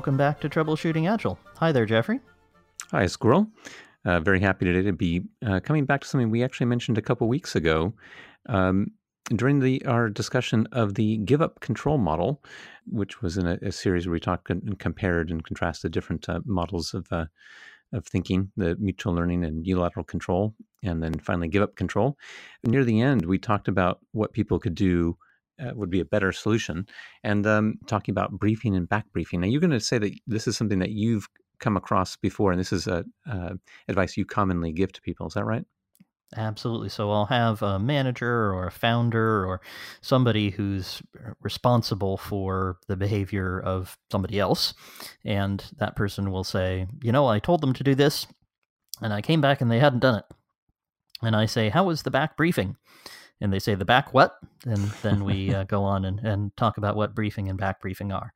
welcome back to Troubleshooting Agile. Hi there, Jeffrey. Hi, Squirrel. Uh, very happy today to be uh, coming back to something we actually mentioned a couple weeks ago um, during the our discussion of the give up control model, which was in a, a series where we talked and compared and contrasted different uh, models of uh, of thinking, the mutual learning and unilateral control, and then finally give up control. near the end, we talked about what people could do uh, would be a better solution. And um, talking about briefing and back briefing. Now, you're going to say that this is something that you've come across before, and this is a, uh, advice you commonly give to people. Is that right? Absolutely. So I'll have a manager or a founder or somebody who's responsible for the behavior of somebody else. And that person will say, You know, I told them to do this, and I came back and they hadn't done it. And I say, How was the back briefing? And they say the back what, and then we uh, go on and, and talk about what briefing and back briefing are.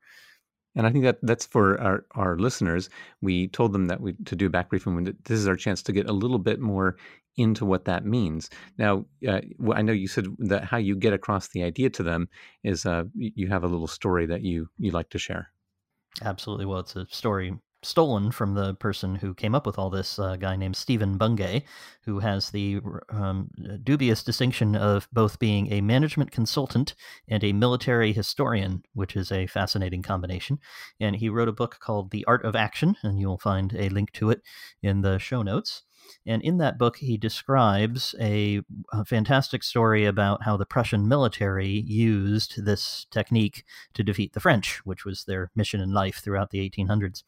And I think that that's for our, our listeners. We told them that we to do back briefing. When this is our chance to get a little bit more into what that means. Now, uh, I know you said that how you get across the idea to them is uh, you have a little story that you you like to share. Absolutely. Well, it's a story stolen from the person who came up with all this, a guy named Stephen Bungay, who has the um, dubious distinction of both being a management consultant and a military historian, which is a fascinating combination. And he wrote a book called The Art of Action, and you'll find a link to it in the show notes. And in that book, he describes a, a, fantastic story about how the Prussian military used this technique to defeat the French, which was their mission in life throughout the 1800s.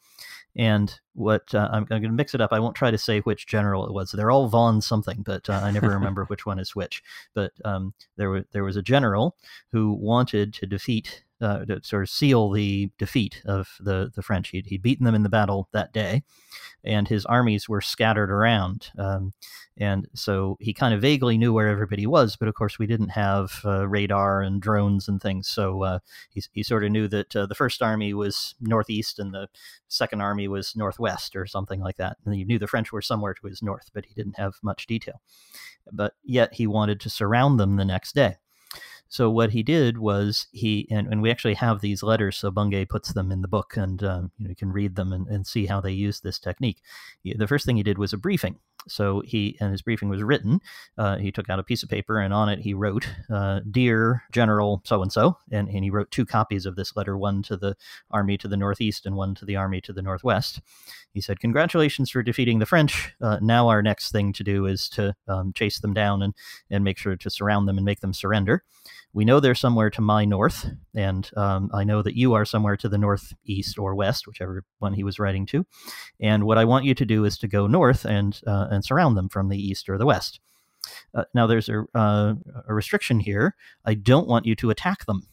And what uh, I'm, I'm going to mix it up. I won't try to say which general it was. They're all von something, but uh, I never remember which one is which. But um, there was there was a general who wanted to defeat uh, to sort of seal the defeat of the, the French. He'd, he'd beaten them in the battle that day, and his armies were scattered around. Um, and so he kind of vaguely knew where everybody was, but of course, we didn't have uh, radar and drones and things. So uh, he, he sort of knew that uh, the first army was northeast and the second army was northwest or something like that. And he knew the French were somewhere to his north, but he didn't have much detail. But yet he wanted to surround them the next day. So what he did was he, and, and we actually have these letters, so Bungay puts them in the book, and um, you know you can read them and, and see how they use this technique. The first thing he did was a briefing. So he and his briefing was written. Uh, he took out a piece of paper and on it he wrote, uh, "Dear General so and so," and he wrote two copies of this letter, one to the army to the northeast and one to the army to the northwest. He said, "Congratulations for defeating the French. Uh, now our next thing to do is to um, chase them down and and make sure to surround them and make them surrender." We know they're somewhere to my north, and um, I know that you are somewhere to the northeast or west, whichever one he was writing to. And what I want you to do is to go north and uh, and surround them from the east or the west. Uh, now, there's a, uh, a restriction here. I don't want you to attack them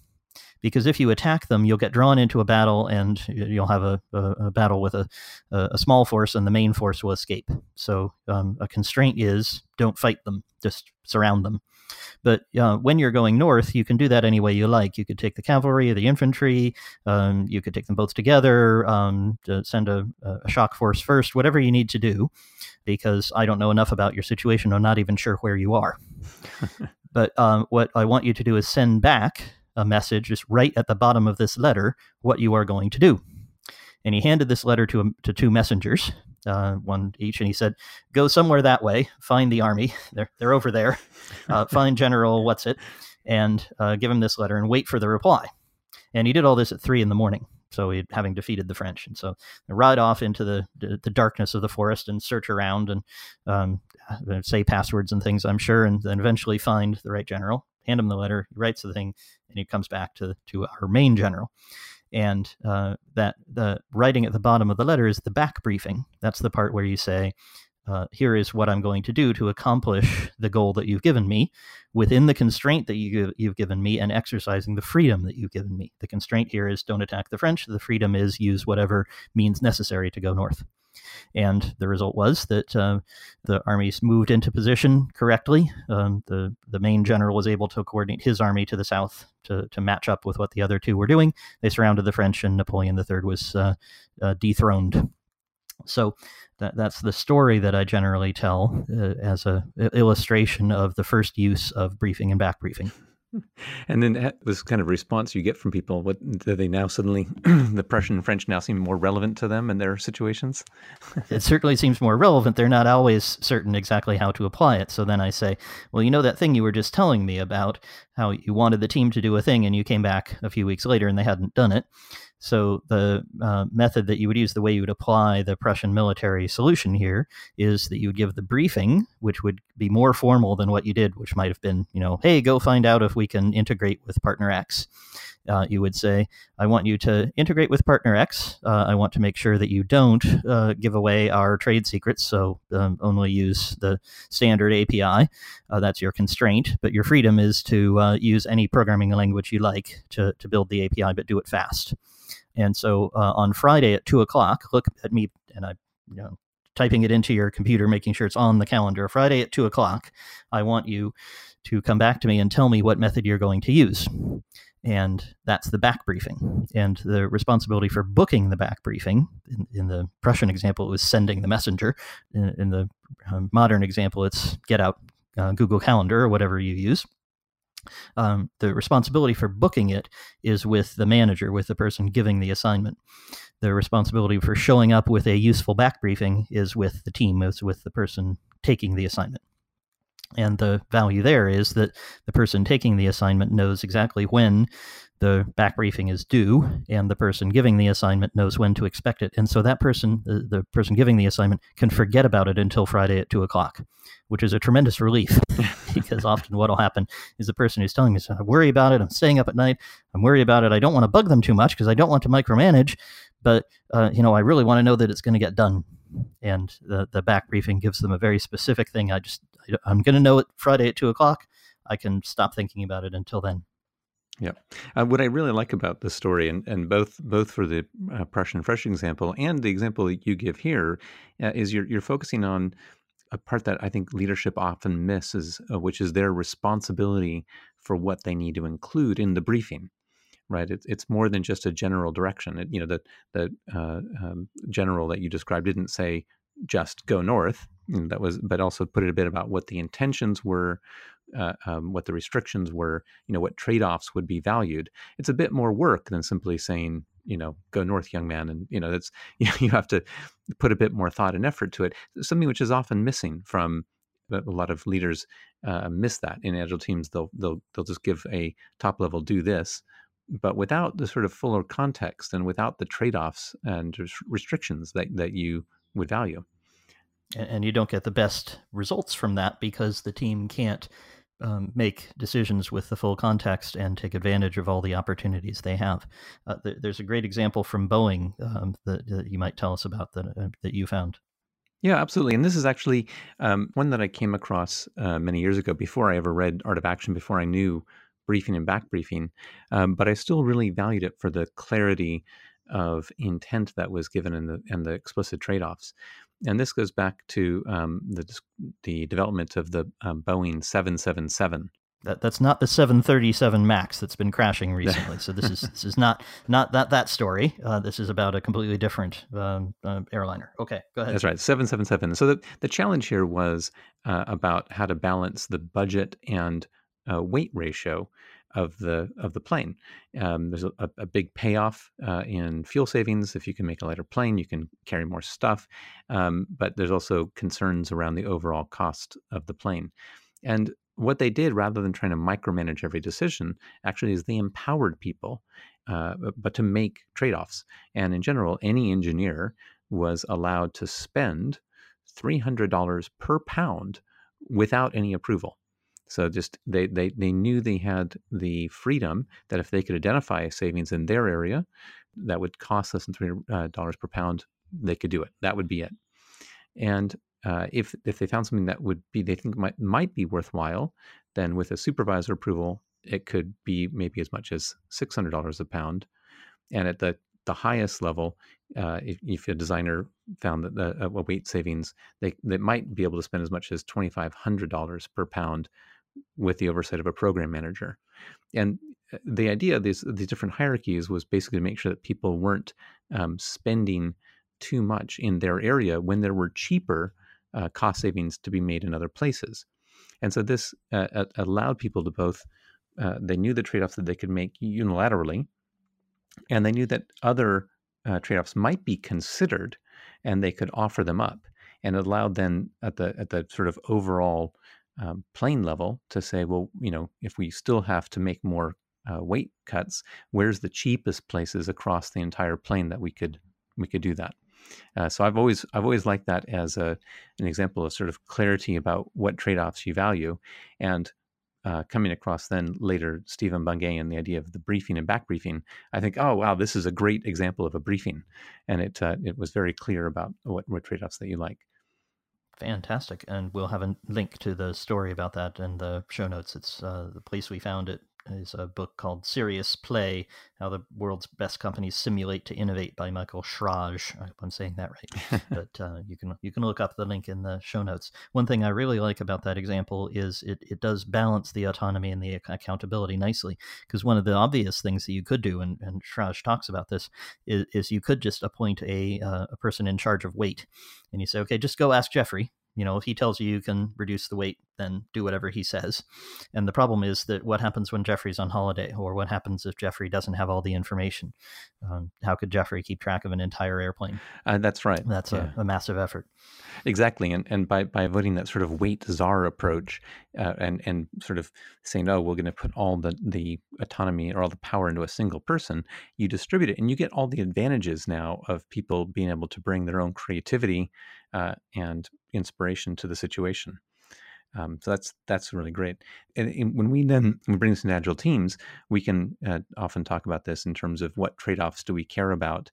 because if you attack them, you'll get drawn into a battle and you'll have a, a, a battle with a, a, small force and the main force will escape. So um, a constraint is don't fight them, just surround them. But uh, when you're going north, you can do that any way you like. You could take the cavalry or the infantry. Um, you could take them both together. Um, to send a, a, shock force first. Whatever you need to do, because I don't know enough about your situation. I'm not even sure where you are. but um, what I want you to do is send back a message, just right at the bottom of this letter, what you are going to do. And he handed this letter to to two messengers uh, one each, and he said, "Go somewhere that way. Find the army. They're they're over there. Uh, find General what's it, and uh, give him this letter and wait for the reply." And he did all this at three in the morning. So he having defeated the French, and so they ride off into the, the, the darkness of the forest and search around and um, say passwords and things. I'm sure, and then eventually find the right general. Hand him the letter. He writes the thing, and he comes back to to our main general and uh, that the writing at the bottom of the letter is the back briefing. That's the part where you say, uh, "Here is what I'm going to do to accomplish the goal that you've given me, within the constraint that you, you've given me, and exercising the freedom that you've given me." The constraint here is don't attack the French. The freedom is use whatever means necessary to go north. And the result was that uh, the armies moved into position correctly. Um, the the main general was able to coordinate his army to the south to, to match up with what the other two were doing. They surrounded the French, and Napoleon III was uh, uh, dethroned. So that, that's the story that I generally tell uh, as a illustration of the first use of briefing and back briefing. And then eh, this kind of response you get from people, what do they now suddenly, the Prussian and French now seem more relevant to them and their situations? it certainly seems more relevant. They're not always certain exactly how to apply it. So then I say, well, you know that thing you were just telling me about how you wanted the team to do a thing and you came back a few weeks later and they hadn't done it. So the uh, method that you would use, the way you would apply the Prussian military solution here, is that you would give the briefing, which would be more formal than what you did, which might have been, you know, hey, go find out if we can integrate with partner X. Uh, you would say, I want you to integrate with partner X. Uh, I want to make sure that you don't uh, give away our trade secrets, so um, only use the standard API. Uh, that's your constraint, but your freedom is to uh, use any programming language you like to, to build the API, but do it fast. And so uh, on Friday at two o'clock, look at me and I, you know, typing it into your computer, making sure it's on the calendar. Friday at two o'clock, I want you to come back to me and tell me what method you're going to use. And that's the back briefing. And the responsibility for booking the back briefing, in, in the Prussian example, it was sending the messenger. In, in the um, modern example, it's get out uh, Google Calendar or whatever you use um, the responsibility for booking it is with the manager, with the person giving the assignment. The responsibility for showing up with a useful back briefing is with the team, is with the person taking the assignment. And the value there is that the person taking the assignment knows exactly when the back briefing is due, and the person giving the assignment knows when to expect it. And so that person, the, the person giving the assignment, can forget about it until Friday at two o'clock, which is a tremendous relief because often what will happen is the person who's telling me, so I worry about it, I'm staying up at night, I'm worried about it, I don't want to bug them too much because I don't want to micromanage, but uh, you know, I really want to know that it's going to get done. And the, the back briefing gives them a very specific thing. I just, I'm going to know it Friday at two o'clock. I can stop thinking about it until then. Yeah, uh, what I really like about the story, and, and both both for the uh, Prussian French example and the example that you give here, uh, is you're you're focusing on a part that I think leadership often misses, uh, which is their responsibility for what they need to include in the briefing. Right, it's it's more than just a general direction. It, you know, the the uh, um, general that you described didn't say just go north. that was, but also put it a bit about what the intentions were, uh, um, what the restrictions were, you know, what trade offs would be valued. It's a bit more work than simply saying, you know, go north, young man. And, you know, that's, you, know, you have to put a bit more thought and effort to it, something which is often missing from a lot of leaders uh, miss that in agile teams. They'll, they'll, they'll just give a top level do this, but without the sort of fuller context and without the trade offs and restrictions that, that you would value. And you don't get the best results from that because the team can't um, make decisions with the full context and take advantage of all the opportunities they have. Uh, th- there's a great example from Boeing um, that, that, you might tell us about that uh, that you found. Yeah, absolutely. And this is actually um, one that I came across uh, many years ago before I ever read Art of Action, before I knew briefing and back briefing. Um, but I still really valued it for the clarity of intent that was given in the and the explicit trade offs and this goes back to um, the the development of the um, Boeing 777. That, that's not the 737 Max that's been crashing recently. so this is this is not not that that story. Uh, this is about a completely different um, uh, airliner. Okay, go ahead. That's right, 777. So the the challenge here was uh, about how to balance the budget and uh, weight ratio of the of the plane. Um, there's a, a, big payoff uh, in fuel savings if you can make a lighter plane, you can carry more stuff. Um, but there's also concerns around the overall cost of the plane. And what they did, rather than trying to micromanage every decision, actually is they empowered people, uh, but to make trade offs. And in general, any engineer was allowed to spend $300 per pound without any approval. So just they, they they knew they had the freedom that if they could identify a savings in their area that would cost less than three uh, dollars per pound, they could do it. That would be it. And uh, if if they found something that would be they think might might be worthwhile, then with a supervisor approval, it could be maybe as much as six hundred dollars a pound. And at the the highest level, uh, if, if, a designer found that the, a weight savings, they, they might be able to spend as much as $2,500 per pound with the oversight of a program manager. And uh, the idea of these, these different hierarchies was basically to make sure that people weren't um, spending too much in their area when there were cheaper uh, cost savings to be made in other places. And so this uh, allowed people to both uh, they knew the trade-offs that they could make unilaterally, and they knew that other uh, trade-offs might be considered, and they could offer them up, and it allowed then at the at the sort of overall um, plane level to say, well, you know, if we still have to make more uh, weight cuts, where's the cheapest places across the entire plane that we could we could do that. Uh, so I've always I've always liked that as a an example of sort of clarity about what trade offs you value, and uh, coming across then later Stephen Bungay and the idea of the briefing and back briefing, I think, oh wow, this is a great example of a briefing, and it uh, it was very clear about what what trade offs that you like. Fantastic, and we'll have a link to the story about that in the show notes. It's uh, the place we found it is a book called Serious Play How the World's Best Companies Simulate to Innovate by Michael Schrage. I hope I'm saying that right. but uh, you can you can look up the link in the show notes. One thing I really like about that example is it, it does balance the autonomy and the accountability nicely. Because one of the obvious things that you could do, and, and Schrage talks about this, is, is you could just appoint a, uh, a person in charge of weight. And you say, okay, just go ask Jeffrey you know, if he tells you you can reduce the weight, then do whatever he says. And the problem is that what happens when Jeffrey's on holiday, or what happens if Jeffrey doesn't have all the information? Um, how could Jeffrey keep track of an entire airplane? Uh, that's right. That's yeah. a, a, massive effort. Exactly, and and by by avoiding that sort of weight czar approach, uh, and and sort of saying, oh, we're going to put all the the autonomy or all the power into a single person, you distribute it, and you get all the advantages now of people being able to bring their own creativity uh, and inspiration to the situation. Um, so that's that's really great. And, when we then we bring this into agile teams, we can uh, often talk about this in terms of what trade offs do we care about.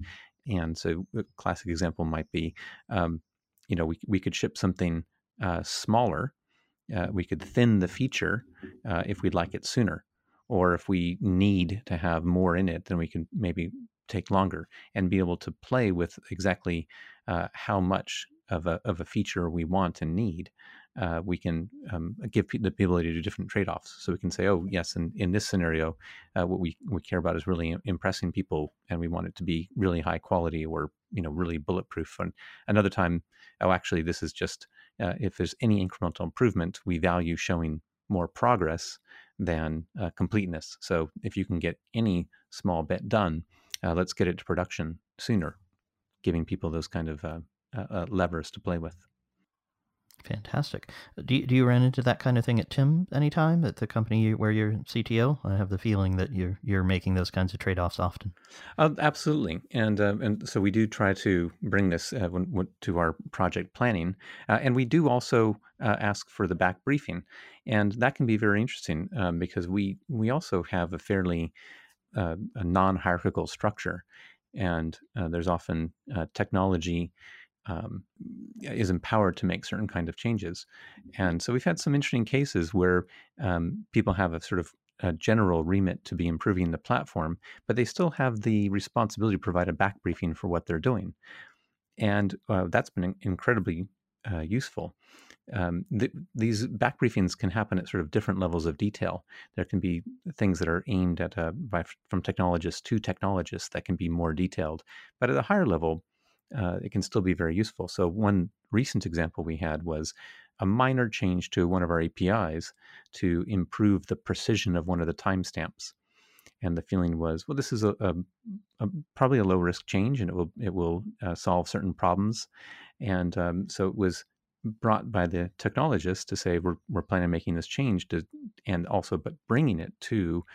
And so, a classic example might be, um, you know, we we could ship something uh, smaller. Uh, we could thin the feature uh, if we'd like it sooner, or if we need to have more in it, then we can maybe take longer and be able to play with exactly uh, how much of a, of a feature we want and need, uh, we can um, give the ability to do different trade-offs. So we can say, oh yes, in, in this scenario, uh, what we, we care about is really impressing people, and we want it to be really high quality or you know really bulletproof. And another time, oh actually, this is just uh, if there's any incremental improvement, we value showing more progress than uh, completeness. So if you can get any small bit done, uh, let's get it to production sooner, giving people those kind of uh, uh, uh, levers to play with. Fantastic. Do you, do you run into that kind of thing at Tim anytime at the company where you're CTO? I have the feeling that you're you're making those kinds of trade offs often. Uh, absolutely, and uh, and so we do try to bring this uh, when, when, to our project planning, uh, and we do also uh, ask for the back briefing, and that can be very interesting um, because we we also have a fairly uh, non hierarchical structure, and there's often technology um, is empowered to make certain kind of changes. And so we've had some interesting cases where um, people have a sort of a general remit to be improving the platform, but they still have the responsibility to provide a back briefing for what they're doing. And uh, that's been incredibly uh, useful. Um, th- these back briefings can happen at sort of different levels of detail. There can be things that are aimed at uh, by, from technologists to technologists that can be more detailed, but at a higher level, uh, it can still be very useful. So one recent example we had was a minor change to one of our APIs to improve the precision of one of the timestamps. And the feeling was, well, this is a, a, a probably a low risk change, and it will it will uh, solve certain problems. And um, so it was brought by the technologists to say we're we're planning on making this change to, and also but bringing it to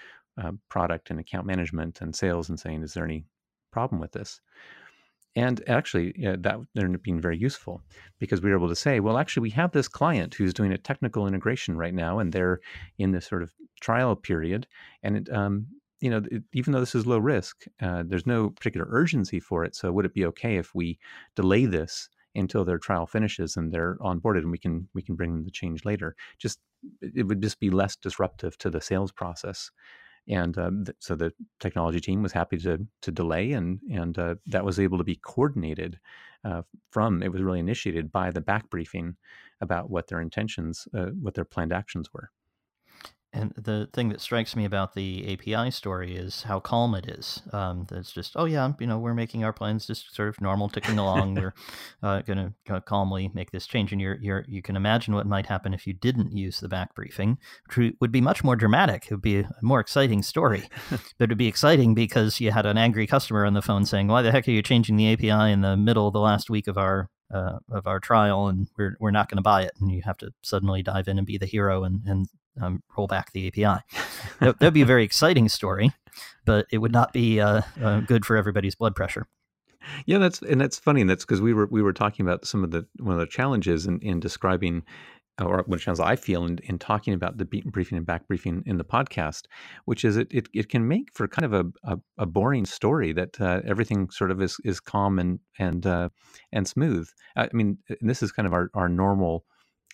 uh, product and account management and sales and saying, is there any problem with this? And actually, that ended up being very useful because we were able to say, well, actually, we have this client who's doing a technical integration right now, and they're in this sort of trial period. And it, um, you know, it, even though this is low risk, uh, there's no particular urgency for it. So, would it be okay if we delay this until their trial finishes and they're onboarded, and we can we can bring them the change later? Just it would just be less disruptive to the sales process and um, th- so the technology team was happy to to delay, and and uh, that was able to be coordinated uh, from. It was really initiated by the back briefing about what their intentions, uh, what their planned actions were. And the thing that strikes me about the API story is how calm it is. Um, it's just, oh yeah, you know, we're making our plans just sort of normal, ticking along. we're uh, going to calmly make this change, and you're, you're, you can imagine what might happen if you didn't use the back briefing, which would be much more dramatic. It would be a more exciting story, but it'd be exciting because you had an angry customer on the phone saying, "Why the heck are you changing the API in the middle of the last week of our uh, of our trial, and we're we're not going to buy it?" And you have to suddenly dive in and be the hero and and um, roll back the API. that would be a very exciting story, but it would not be uh, uh, good for everybody's blood pressure. Yeah, that's and that's funny. And that's because we were we were talking about some of the one of the challenges in, in describing or what challenge I feel in, in talking about the briefing and back briefing in the podcast, which is it it, it can make for kind of a, a, a boring story that uh, everything sort of is, is calm and and uh, and smooth. I mean, this is kind of our, our normal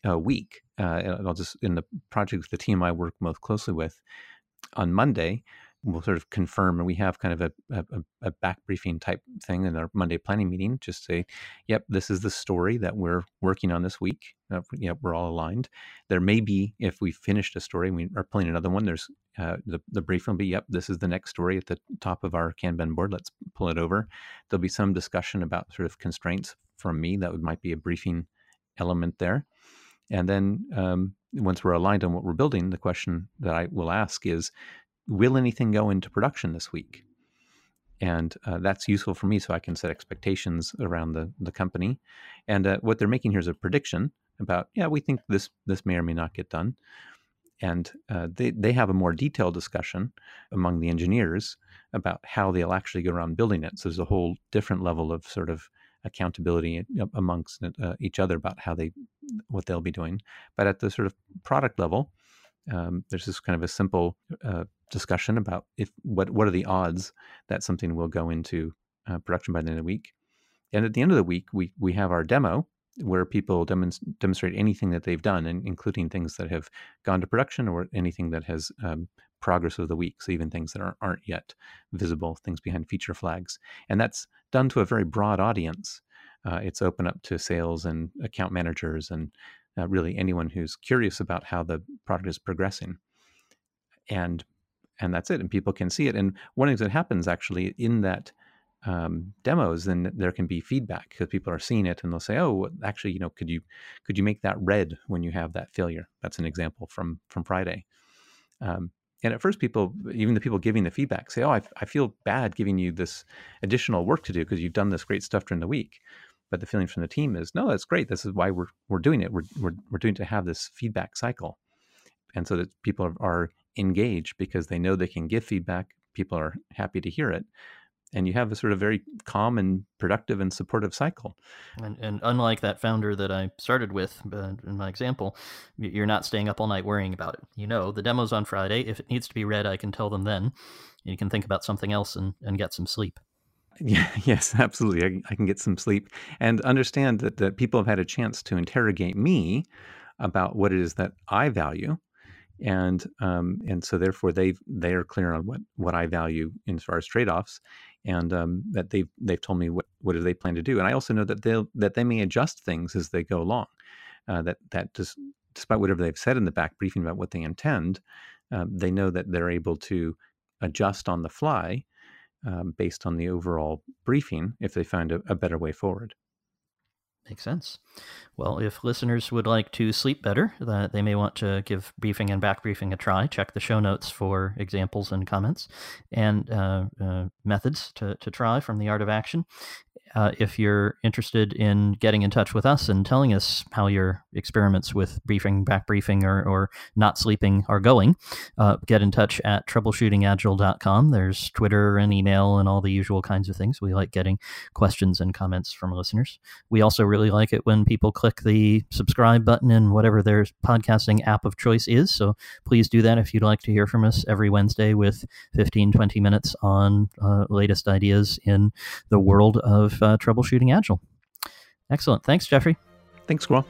uh, week. Uh, I'll just in the project the team I work most closely with on Monday, we'll sort of confirm and we have kind of a, a, a, back briefing type thing in our monday planning meeting just say yep this is the story that we're working on this week uh, yep we're all aligned there may be if we finished a story we are planning another one there's uh, the, the briefing will be yep this is the next story at the top of our kanban board let's pull it over there'll be some discussion about sort of constraints from me that would, might be a briefing element there and then um, once we're aligned on what we're building the question that i will ask is will anything go into production this week? And uh, that's useful for me so I can set expectations around the, the company. And uh, what they're making here is a prediction about, yeah, we think this, this may or may not get done. And uh, they, they have a more detailed discussion among the engineers about how they'll actually go around building it. So there's a whole different level of sort of accountability amongst uh, each other about how they what they'll be doing. But at the sort of product level, um, there's this kind of a simple uh, discussion about if what what are the odds that something will go into uh, production by the end of the week. And at the end of the week, we we have our demo where people demonst- demonstrate anything that they've done, and including things that have gone to production or anything that has um, progress of the week. So even things that aren't, aren't yet visible, things behind feature flags, and that's done to a very broad audience. Uh, it's open up to sales and account managers and uh, really anyone who's curious about how the product is progressing. And and that's it. And people can see it. And one of the things that happens actually in that um, demos, then there can be feedback because people are seeing it and they'll say, "Oh, actually, you know, could you could you make that red when you have that failure?" That's an example from from Friday. Um, and at first, people, even the people giving the feedback, say, "Oh, I, I feel bad giving you this additional work to do because you've done this great stuff during the week." But the feeling from the team is, no, that's great. This is why we're we're doing it. We're we're we're doing to have this feedback cycle, and so that people are, are engaged because they know they can give feedback. People are happy to hear it, and you have a sort of very calm and productive and supportive cycle. And, and unlike that founder that I started with uh, in my example, you're not staying up all night worrying about it. You know, the demo's on Friday. If it needs to be red, I can tell them then. You can think about something else and, and get some sleep. Yeah, yes, absolutely. I, I, can get some sleep and understand that, that people have had a chance to interrogate me about what it is that I value. And um, and so therefore they they are clear on what, what I value in as far as trade offs, and um, that they've they've told me what what do they plan to do. And I also know that they that they may adjust things as they go along. Uh, that that just despite whatever they've said in the back briefing about what they intend, uh, they know that they're able to adjust on the fly um, based on the overall briefing if they find a, a better way forward. Makes sense. Well, if listeners would like to sleep better, that they may want to give briefing and back briefing a try. Check the show notes for examples and comments and uh, uh, methods to, to try from the art of action. Uh, if you're interested in getting in touch with us and telling us how your experiments with briefing, back briefing, or, or not sleeping are going, uh, get in touch at troubleshootingagile.com. There's Twitter and email and all the usual kinds of things. We like getting questions and comments from listeners. We also really like it when people click the subscribe button in whatever their podcasting app of choice is. So please do that if you'd like to hear from us every Wednesday with 15, 20 minutes on uh, latest ideas in the world of uh, troubleshooting Agile. Excellent. Thanks, Jeffrey. Thanks, Squirrel.